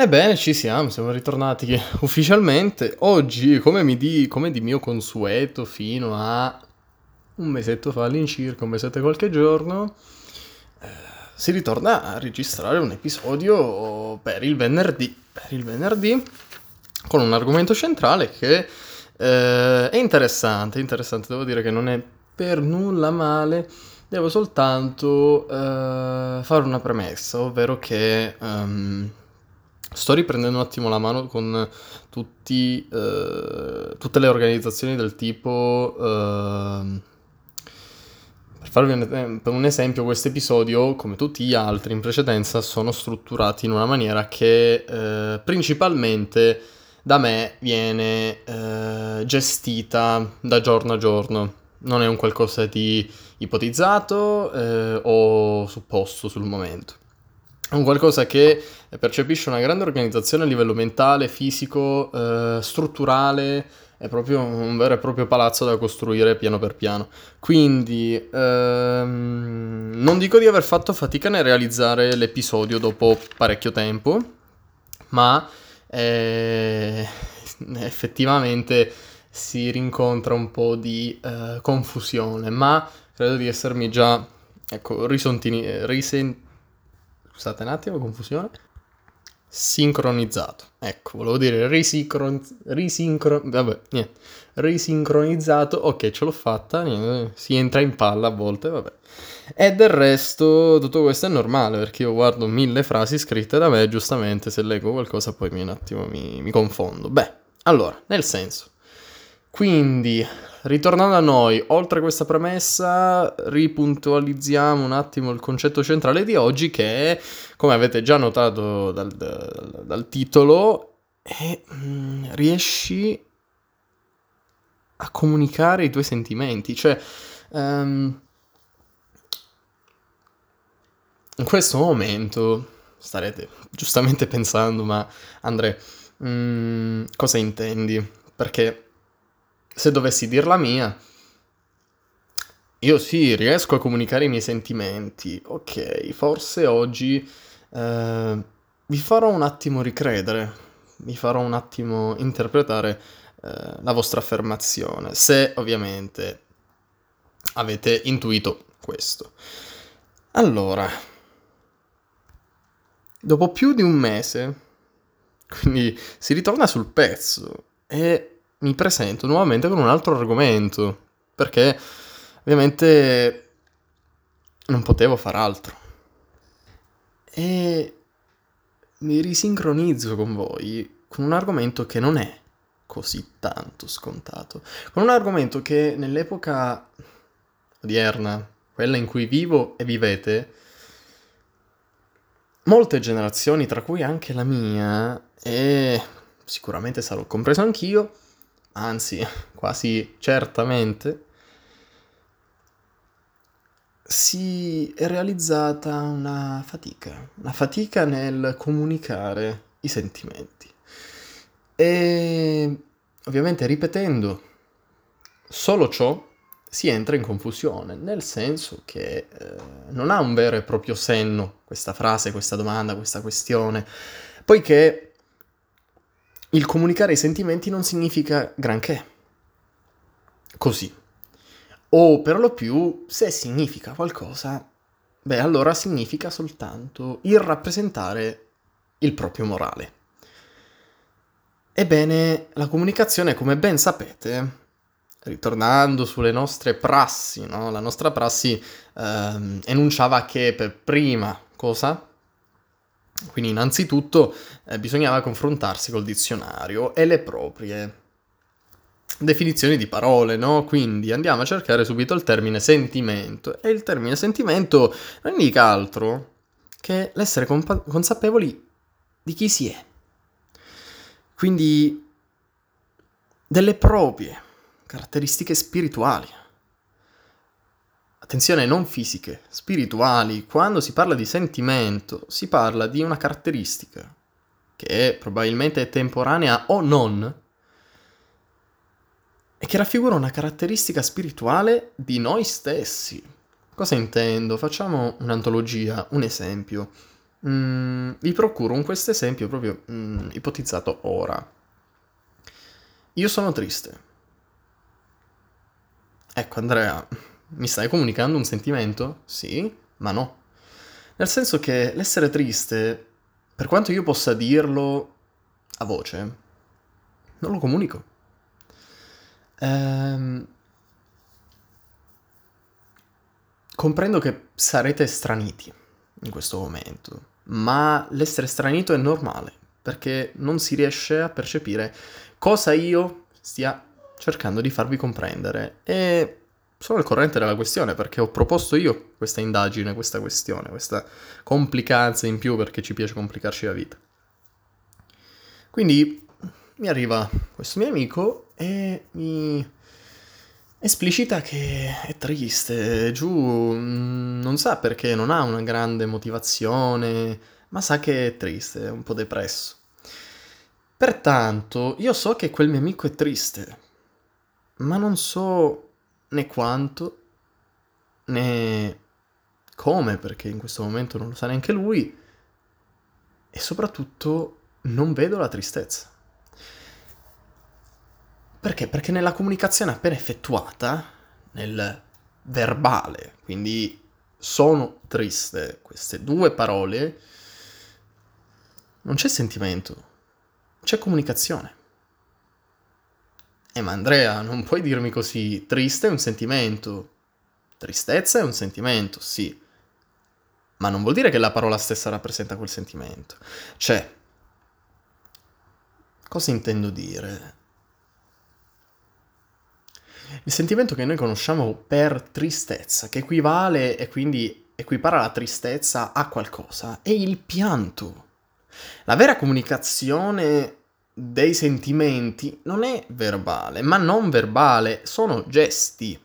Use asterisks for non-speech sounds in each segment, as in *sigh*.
Ebbene, ci siamo, siamo ritornati *laughs* ufficialmente. Oggi, come, di, come di mio consueto, fino a un mesetto fa all'incirca, un mesetto e qualche giorno, eh, si ritorna a registrare un episodio per il venerdì. Per il venerdì, con un argomento centrale che eh, è interessante, interessante, devo dire che non è per nulla male. Devo soltanto eh, fare una premessa, ovvero che... Um, Sto riprendendo un attimo la mano con tutti, eh, tutte le organizzazioni del tipo... Eh, per farvi un, per un esempio, questo episodio, come tutti gli altri in precedenza, sono strutturati in una maniera che eh, principalmente da me viene eh, gestita da giorno a giorno. Non è un qualcosa di ipotizzato eh, o supposto sul momento un qualcosa che percepisce una grande organizzazione a livello mentale, fisico, eh, strutturale, è proprio un vero e proprio palazzo da costruire piano per piano. Quindi ehm, non dico di aver fatto fatica nel realizzare l'episodio dopo parecchio tempo, ma eh, effettivamente si rincontra un po' di eh, confusione, ma credo di essermi già ecco, risentito Scusate un attimo, confusione. Sincronizzato. Ecco, volevo dire risincron... risincron... Vabbè, niente. Risincronizzato. Ok, ce l'ho fatta. Niente. Si entra in palla a volte, vabbè. E del resto tutto questo è normale perché io guardo mille frasi scritte da me giustamente se leggo qualcosa poi mi, un attimo mi, mi confondo. Beh, allora, nel senso. Quindi, ritornando a noi, oltre a questa premessa, ripuntualizziamo un attimo il concetto centrale di oggi che è, come avete già notato dal, dal, dal titolo, è, mm, riesci a comunicare i tuoi sentimenti. Cioè, um, in questo momento starete giustamente *laughs* pensando, ma Andre, mm, cosa intendi? Perché se dovessi dir la mia, io sì, riesco a comunicare i miei sentimenti. Ok, forse oggi eh, vi farò un attimo ricredere, vi farò un attimo interpretare eh, la vostra affermazione, se ovviamente avete intuito questo. Allora, dopo più di un mese, quindi si ritorna sul pezzo e mi presento nuovamente con un altro argomento, perché ovviamente non potevo far altro. E mi risincronizzo con voi con un argomento che non è così tanto scontato, con un argomento che nell'epoca odierna, quella in cui vivo e vivete, molte generazioni, tra cui anche la mia, e sicuramente sarò compreso anch'io, anzi quasi certamente, si è realizzata una fatica, una fatica nel comunicare i sentimenti. E ovviamente ripetendo solo ciò si entra in confusione, nel senso che eh, non ha un vero e proprio senno questa frase, questa domanda, questa questione, poiché il comunicare i sentimenti non significa granché. Così. O per lo più, se significa qualcosa, beh, allora significa soltanto il rappresentare il proprio morale. Ebbene, la comunicazione, come ben sapete, ritornando sulle nostre prassi, no? la nostra prassi ehm, enunciava che per prima cosa quindi innanzitutto eh, bisognava confrontarsi col dizionario e le proprie definizioni di parole, no? Quindi andiamo a cercare subito il termine sentimento e il termine sentimento non indica altro che l'essere compa- consapevoli di chi si è. Quindi delle proprie caratteristiche spirituali attenzione, non fisiche, spirituali, quando si parla di sentimento, si parla di una caratteristica che probabilmente è temporanea o non, e che raffigura una caratteristica spirituale di noi stessi. Cosa intendo? Facciamo un'antologia, un esempio. Mm, vi procuro un questo esempio proprio mm, ipotizzato ora. Io sono triste. Ecco, Andrea, mi stai comunicando un sentimento? Sì, ma no. Nel senso che l'essere triste, per quanto io possa dirlo a voce, non lo comunico. Ehm, comprendo che sarete straniti in questo momento, ma l'essere stranito è normale, perché non si riesce a percepire cosa io stia cercando di farvi comprendere. E sono al corrente della questione perché ho proposto io questa indagine, questa questione, questa complicanza in più perché ci piace complicarci la vita. Quindi mi arriva questo mio amico e mi esplicita che è triste, giù mm, non sa perché, non ha una grande motivazione, ma sa che è triste, è un po' depresso. Pertanto, io so che quel mio amico è triste, ma non so né quanto né come, perché in questo momento non lo sa neanche lui, e soprattutto non vedo la tristezza. Perché? Perché nella comunicazione appena effettuata, nel verbale, quindi sono triste, queste due parole, non c'è sentimento, c'è comunicazione. Eh ma Andrea, non puoi dirmi così, triste è un sentimento, tristezza è un sentimento, sì, ma non vuol dire che la parola stessa rappresenta quel sentimento. Cioè, cosa intendo dire? Il sentimento che noi conosciamo per tristezza, che equivale e quindi equipara la tristezza a qualcosa, è il pianto. La vera comunicazione dei sentimenti non è verbale, ma non verbale, sono gesti.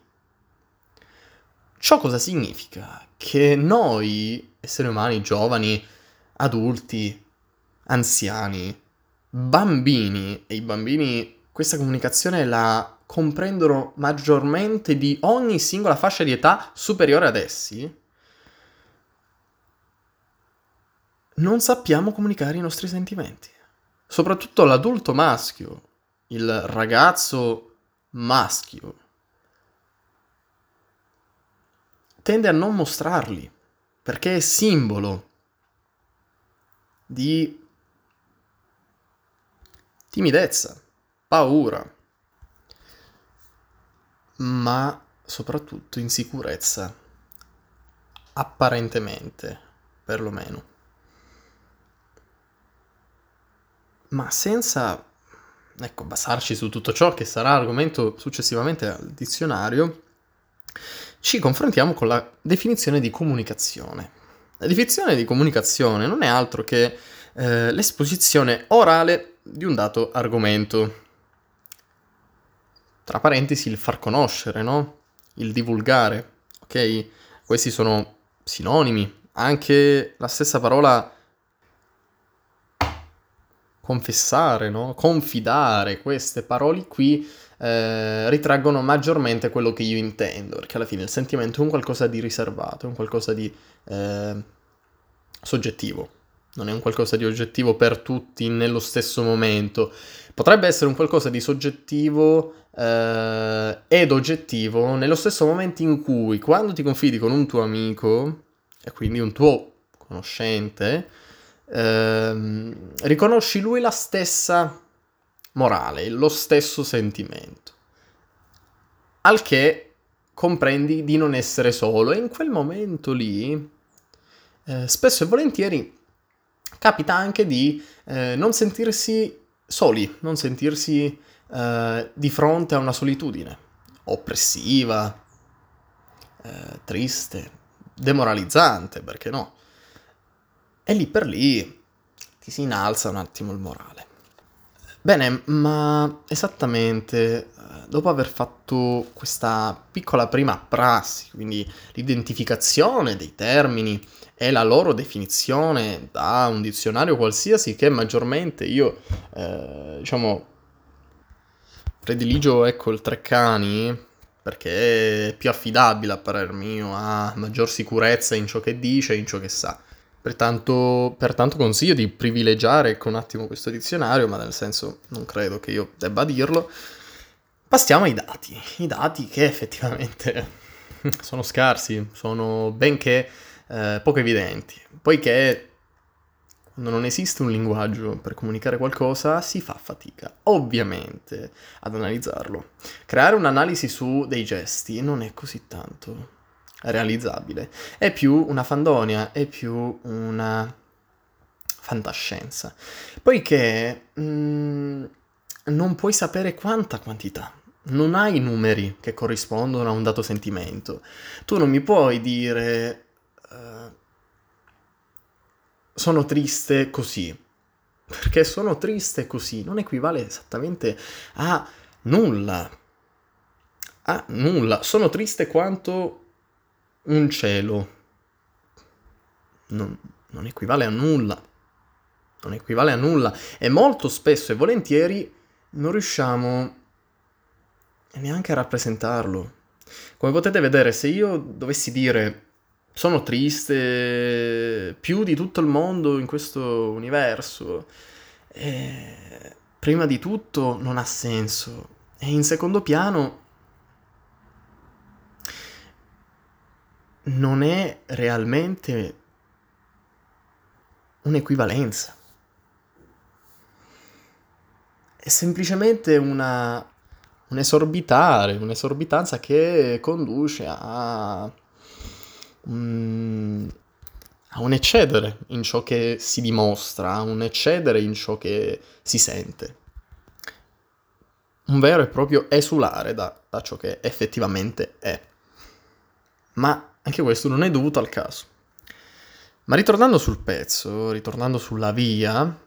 Ciò cosa significa? Che noi, esseri umani, giovani, adulti, anziani, bambini, e i bambini questa comunicazione la comprendono maggiormente di ogni singola fascia di età superiore ad essi, non sappiamo comunicare i nostri sentimenti. Soprattutto l'adulto maschio, il ragazzo maschio, tende a non mostrarli perché è simbolo di timidezza, paura ma soprattutto insicurezza, apparentemente, perlomeno. Ma senza, ecco, basarci su tutto ciò che sarà argomento successivamente al dizionario, ci confrontiamo con la definizione di comunicazione. La definizione di comunicazione non è altro che eh, l'esposizione orale di un dato argomento tra parentesi il far conoscere, no? Il divulgare, ok? Questi sono sinonimi. Anche la stessa parola confessare, no? Confidare, queste parole qui eh, ritraggono maggiormente quello che io intendo, perché alla fine il sentimento è un qualcosa di riservato, è un qualcosa di eh, soggettivo, non è un qualcosa di oggettivo per tutti nello stesso momento. Potrebbe essere un qualcosa di soggettivo eh, ed oggettivo nello stesso momento in cui quando ti confidi con un tuo amico e quindi un tuo conoscente, ehm, riconosci lui la stessa morale, lo stesso sentimento. Al che comprendi di non essere solo e in quel momento lì, eh, spesso e volentieri, capita anche di eh, non sentirsi soli, non sentirsi eh, di fronte a una solitudine oppressiva, eh, triste, demoralizzante, perché no? E lì per lì ti si innalza un attimo il morale. Bene, ma esattamente eh, dopo aver fatto questa piccola prima prassi, quindi l'identificazione dei termini e la loro definizione da un dizionario qualsiasi che maggiormente io, eh, diciamo, prediligio ecco il Treccani perché è più affidabile a parer mio, ha maggior sicurezza in ciò che dice in ciò che sa. Pertanto, pertanto consiglio di privilegiare ecco, un attimo questo dizionario, ma nel senso non credo che io debba dirlo. Passiamo ai dati, i dati che effettivamente *laughs* sono scarsi, sono benché eh, poco evidenti, poiché quando non esiste un linguaggio per comunicare qualcosa si fa fatica, ovviamente, ad analizzarlo. Creare un'analisi su dei gesti non è così tanto realizzabile. È più una fandonia, è più una fantascienza. Poiché mh, mm, non puoi sapere quanta quantità. Non hai numeri che corrispondono a un dato sentimento. Tu non mi puoi dire uh, sono triste così. Perché sono triste così non equivale esattamente a nulla. A nulla. Sono triste quanto un cielo non, non equivale a nulla. Non equivale a nulla. E molto spesso e volentieri non riusciamo neanche a rappresentarlo. Come potete vedere, se io dovessi dire sono triste più di tutto il mondo in questo universo, eh, prima di tutto non ha senso. E in secondo piano non è realmente un'equivalenza. È semplicemente una, un esorbitare, un'esorbitanza che conduce a, a un eccedere in ciò che si dimostra, a un eccedere in ciò che si sente. Un vero e proprio esulare da, da ciò che effettivamente è. Ma anche questo non è dovuto al caso. Ma ritornando sul pezzo, ritornando sulla via,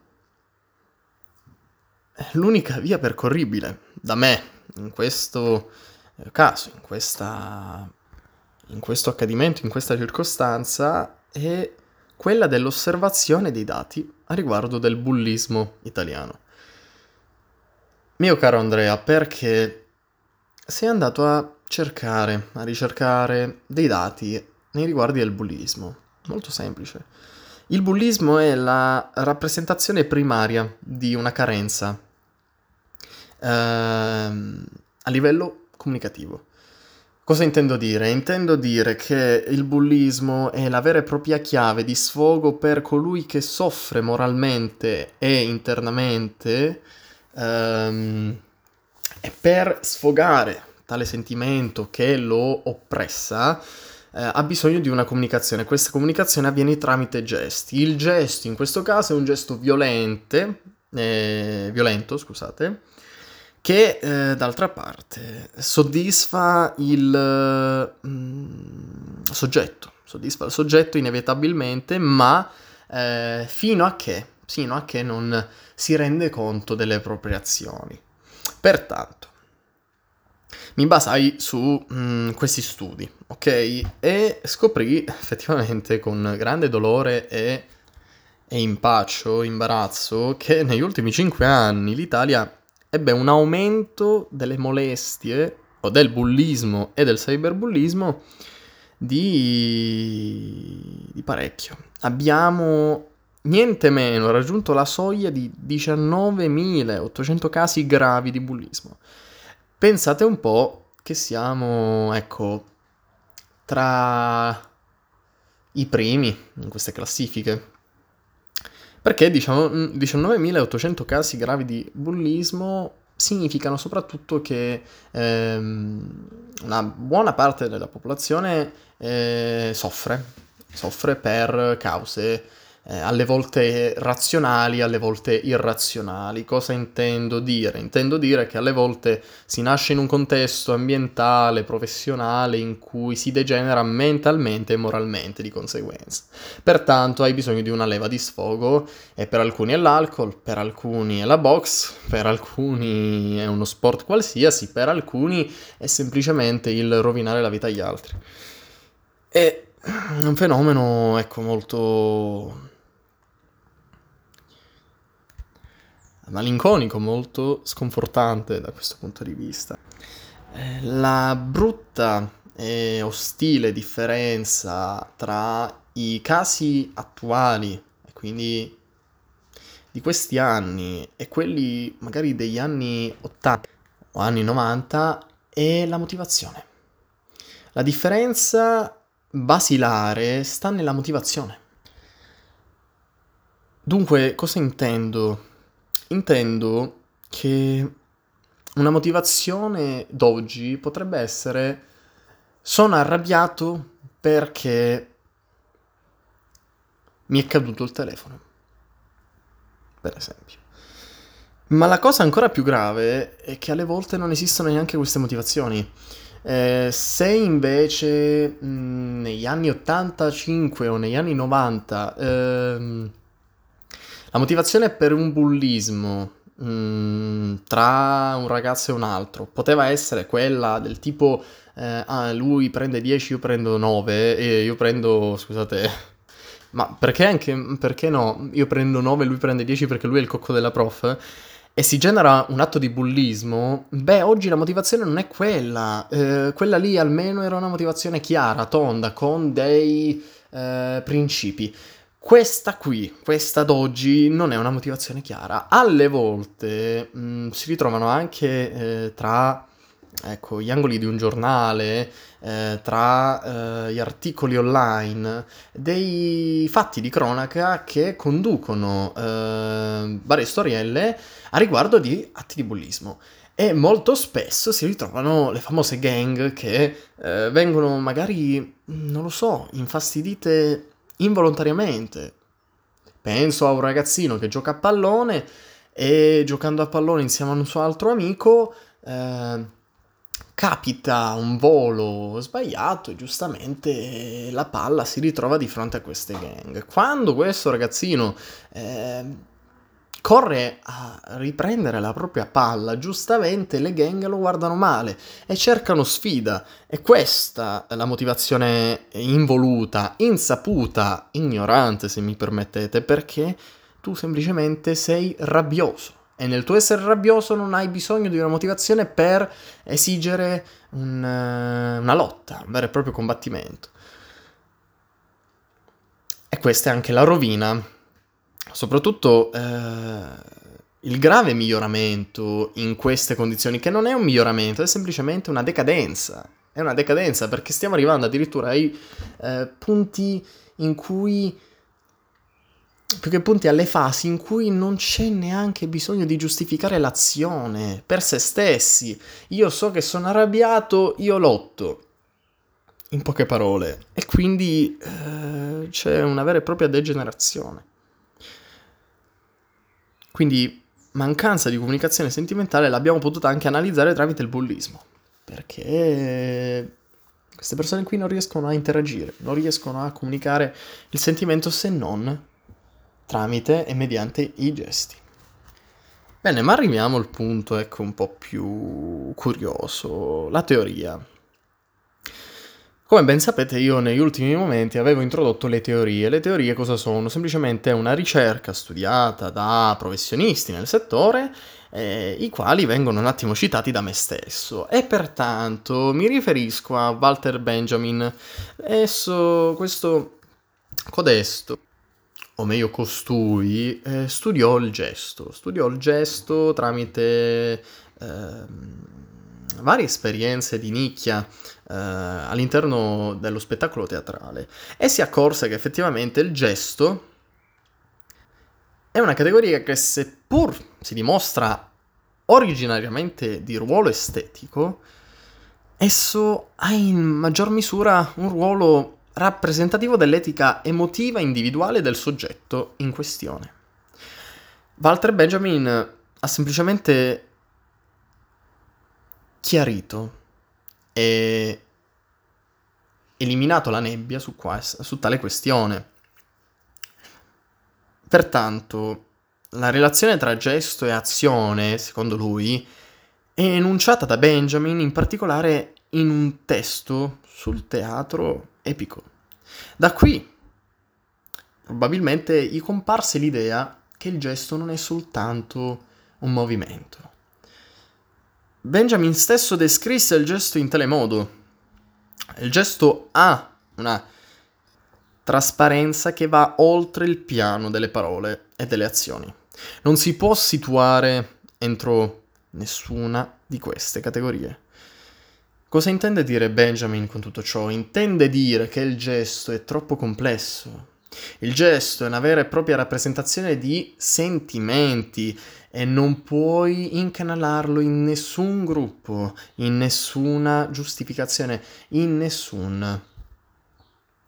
l'unica via percorribile da me in questo eh, caso, in, questa, in questo accadimento, in questa circostanza, è quella dell'osservazione dei dati a riguardo del bullismo italiano. Mio caro Andrea, perché sei andato a cercare, a ricercare dei dati nei riguardi del bullismo. Molto semplice. Il bullismo è la rappresentazione primaria di una carenza ehm, a livello comunicativo. Cosa intendo dire? Intendo dire che il bullismo è la vera e propria chiave di sfogo per colui che soffre moralmente e internamente ehm, e per sfogare tale sentimento che lo oppressa, eh, ha bisogno di una comunicazione. Questa comunicazione avviene tramite gesti. Il gesto in questo caso è un gesto violente, eh, violento, scusate, che eh, d'altra parte soddisfa il mm, soggetto, soddisfa il soggetto inevitabilmente, ma eh, fino a che, fino a che non si rende conto delle proprie azioni. Pertanto, mi basai su mh, mm, questi studi, ok? E scoprì effettivamente con grande dolore e, e impaccio, imbarazzo, che negli ultimi cinque anni l'Italia ebbe un aumento delle molestie o del bullismo e del cyberbullismo di, di parecchio. Abbiamo niente meno raggiunto la soglia di 19.800 casi gravi di bullismo. Pensate un po' che siamo, ecco, tra i primi in queste classifiche. Perché diciamo 19.800 casi gravi di bullismo significano soprattutto che ehm, una buona parte della popolazione eh, soffre, soffre per cause eh, alle volte razionali, alle volte irrazionali. Cosa intendo dire? Intendo dire che alle volte si nasce in un contesto ambientale, professionale, in cui si degenera mentalmente e moralmente di conseguenza. Pertanto hai bisogno di una leva di sfogo e per alcuni è l'alcol, per alcuni è la box, per alcuni è uno sport qualsiasi, per alcuni è semplicemente il rovinare la vita agli altri. È un fenomeno, ecco, molto malinconico, molto sconfortante da questo punto di vista. Eh, la brutta e ostile differenza tra i casi attuali, quindi di questi anni, e quelli magari degli anni 80 o anni 90, è la motivazione. La differenza basilare sta nella motivazione. Dunque, cosa intendo? Intendo che una motivazione d'oggi potrebbe essere sono arrabbiato perché mi è caduto il telefono, per esempio. Ma la cosa ancora più grave è che alle volte non esistono neanche queste motivazioni. Eh, se invece mh, negli anni 85 o negli anni 90 ehm, la motivazione per un bullismo mh, tra un ragazzo e un altro poteva essere quella del tipo eh, ah, lui prende 10, io prendo 9 e io prendo, scusate, *laughs* ma perché anche, perché no? Io prendo 9 e lui prende 10 perché lui è il cocco della prof e si genera un atto di bullismo, beh, oggi la motivazione non è quella. Eh, quella lì almeno era una motivazione chiara, tonda, con dei eh, principi. Questa qui, questa d'oggi, non è una motivazione chiara. Alle volte mh, mm, si ritrovano anche eh, tra ecco, gli angoli di un giornale, eh, tra eh, gli articoli online, dei fatti di cronaca che conducono eh, varie storielle a riguardo di atti di bullismo. E molto spesso si ritrovano le famose gang che eh, vengono magari, non lo so, infastidite involontariamente. Penso a un ragazzino che gioca a pallone e giocando a pallone insieme a un suo altro amico eh, capita un volo sbagliato e giustamente la palla si ritrova di fronte a queste gang. Quando questo ragazzino eh, corre a riprendere la propria palla, giustamente le gang lo guardano male e cercano sfida. E questa è la motivazione involuta, insaputa, ignorante se mi permettete, perché tu semplicemente sei rabbioso. E nel tuo essere rabbioso non hai bisogno di una motivazione per esigere un, una lotta, un vero e proprio combattimento. E questa è anche la rovina soprattutto eh, il grave miglioramento in queste condizioni, che non è un miglioramento, è semplicemente una decadenza. È una decadenza perché stiamo arrivando addirittura ai eh, punti in cui più che punti alle fasi in cui non c'è neanche bisogno di giustificare l'azione per se stessi. Io so che sono arrabbiato, io lotto. In poche parole. E quindi eh, c'è una vera e propria degenerazione. Quindi mancanza di comunicazione sentimentale l'abbiamo potuta anche analizzare tramite il bullismo, perché queste persone qui non riescono a interagire, non riescono a comunicare il sentimento se non tramite e mediante i gesti. Bene, ma arriviamo al punto ecco un po' più curioso, la teoria. Come ben sapete io negli ultimi momenti avevo introdotto le teorie. Le teorie cosa sono? Semplicemente una ricerca studiata da professionisti nel settore, eh, i quali vengono un attimo citati da me stesso. E pertanto mi riferisco a Walter Benjamin. Esso, questo codesto, o meglio costui, eh, studiò il gesto. Studiò il gesto tramite... Eh, varie esperienze di nicchia eh, all'interno dello spettacolo teatrale e si accorse che effettivamente il gesto è una categoria che seppur si dimostra originariamente di ruolo estetico, esso ha in maggior misura un ruolo rappresentativo dell'etica emotiva individuale del soggetto in questione. Walter Benjamin ha semplicemente chiarito e eliminato la nebbia su, quest- su tale questione. Pertanto, la relazione tra gesto e azione, secondo lui, è enunciata da Benjamin in particolare in un testo sul teatro epico. Da qui probabilmente gli comparse l'idea che il gesto non è soltanto un movimento, Benjamin stesso descrisse il gesto in tale modo. Il gesto ha una trasparenza che va oltre il piano delle parole e delle azioni. Non si può situare entro nessuna di queste categorie. Cosa intende dire Benjamin con tutto ciò? Intende dire che il gesto è troppo complesso. Il gesto è una vera e propria rappresentazione di sentimenti e non puoi incanalarlo in nessun gruppo, in nessuna giustificazione, in nessun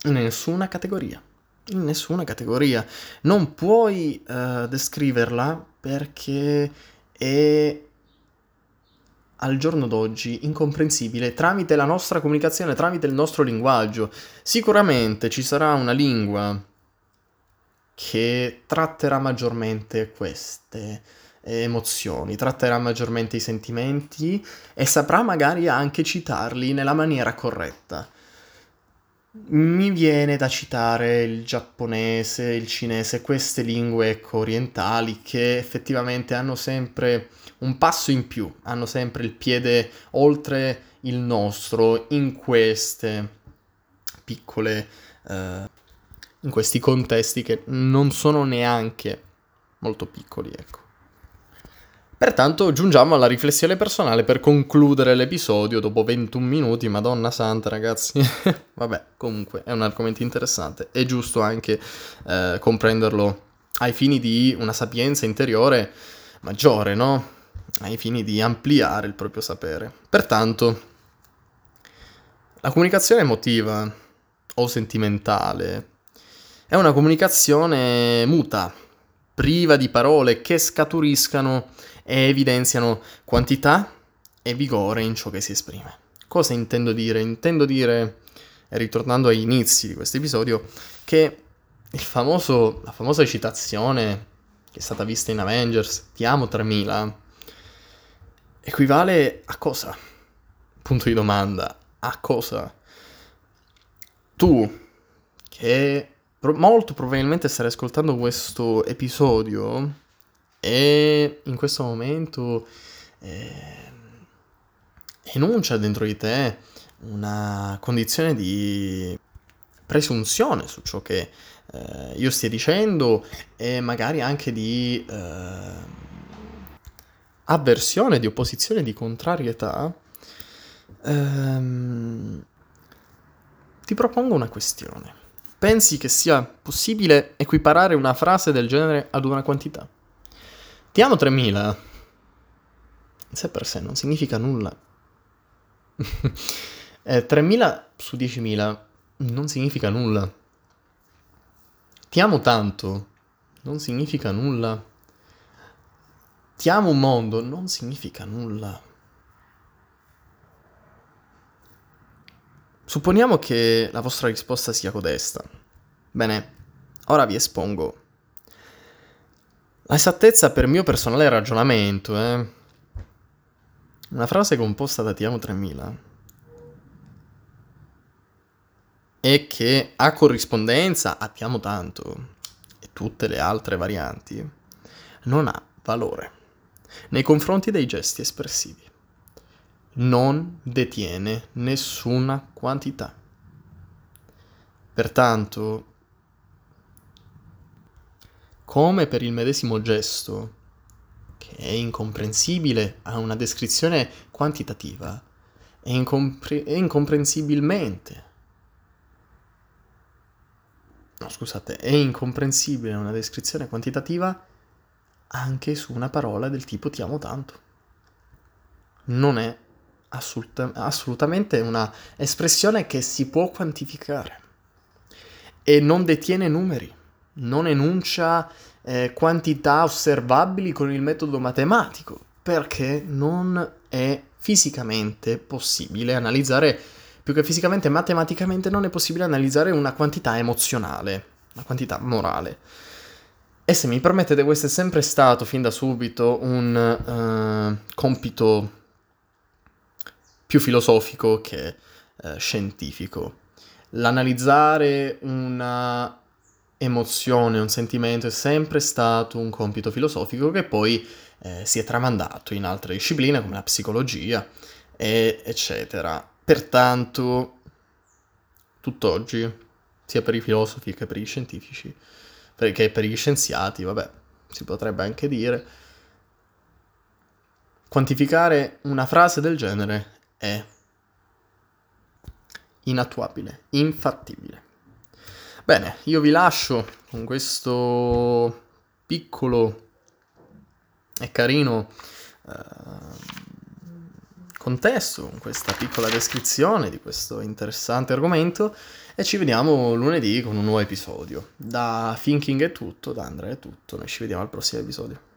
in nessuna categoria. In nessuna categoria. Non puoi uh, descriverla perché è al giorno d'oggi incomprensibile tramite la nostra comunicazione, tramite il nostro linguaggio. Sicuramente ci sarà una lingua che tratterà maggiormente queste emozioni, tratterà maggiormente i sentimenti e saprà magari anche citarli nella maniera corretta. Mi viene da citare il giapponese, il cinese, queste lingue ecco, orientali che effettivamente hanno sempre un passo in più, hanno sempre il piede oltre il nostro in queste piccole, eh, in questi contesti che non sono neanche molto piccoli, ecco. Pertanto giungiamo alla riflessione personale per concludere l'episodio dopo 21 minuti, madonna santa ragazzi. *laughs* Vabbè, comunque è un argomento interessante, è giusto anche eh, comprenderlo ai fini di una sapienza interiore maggiore, no? Ai fini di ampliare il proprio sapere. Pertanto, la comunicazione emotiva o sentimentale è una comunicazione muta, priva di parole che scaturiscano e evidenziano quantità e vigore in ciò che si esprime. Cosa intendo dire? Intendo dire, ritornando agli inizi di questo episodio, che famoso, la famosa citazione che è stata vista in Avengers, Ti amo 3000, equivale a cosa? Punto di domanda, a cosa? Tu, che molto probabilmente starai ascoltando questo episodio, e in questo momento eh, enuncia dentro di te una condizione di presunzione su ciò che eh, io stia dicendo e magari anche di eh, avversione, di opposizione, di contrarietà, ehm, ti propongo una questione. Pensi che sia possibile equiparare una frase del genere ad una quantità? Ti amo 3000. In sé per sé non significa nulla. *laughs* eh, 3000 su 10.000 non significa nulla. Ti amo tanto non significa nulla. Ti amo un mondo non significa nulla. Supponiamo che la vostra risposta sia codesta. Bene, ora vi espongo la esattezza per mio personale ragionamento, eh. Una frase composta da Ti amo 3000 e che a corrispondenza a Ti amo tanto e tutte le altre varianti non ha valore nei confronti dei gesti espressivi. Non detiene nessuna quantità. Pertanto, come per il medesimo gesto, che è incomprensibile a una descrizione quantitativa, è, incompre- è incomprensibilmente no scusate, è incomprensibile una descrizione quantitativa anche su una parola del tipo ti amo tanto. Non è assoluta- assolutamente una espressione che si può quantificare e non detiene numeri non enuncia eh, quantità osservabili con il metodo matematico, perché non è fisicamente possibile analizzare, più che fisicamente, matematicamente non è possibile analizzare una quantità emozionale, una quantità morale. E se mi permettete, questo è sempre stato fin da subito un uh, compito più filosofico che uh, scientifico. L'analizzare una emozione, un sentimento è sempre stato un compito filosofico che poi eh, si è tramandato in altre discipline come la psicologia, e, eccetera. Pertanto tutt'oggi, sia per i filosofi che per gli scientifici, perché per gli scienziati, vabbè, si potrebbe anche dire, quantificare una frase del genere è inattuabile, infattibile. Bene, io vi lascio con questo piccolo e carino eh, contesto, con questa piccola descrizione di questo interessante argomento e ci vediamo lunedì con un nuovo episodio. Da Thinking è tutto, da Andrea è tutto, noi ci vediamo al prossimo episodio.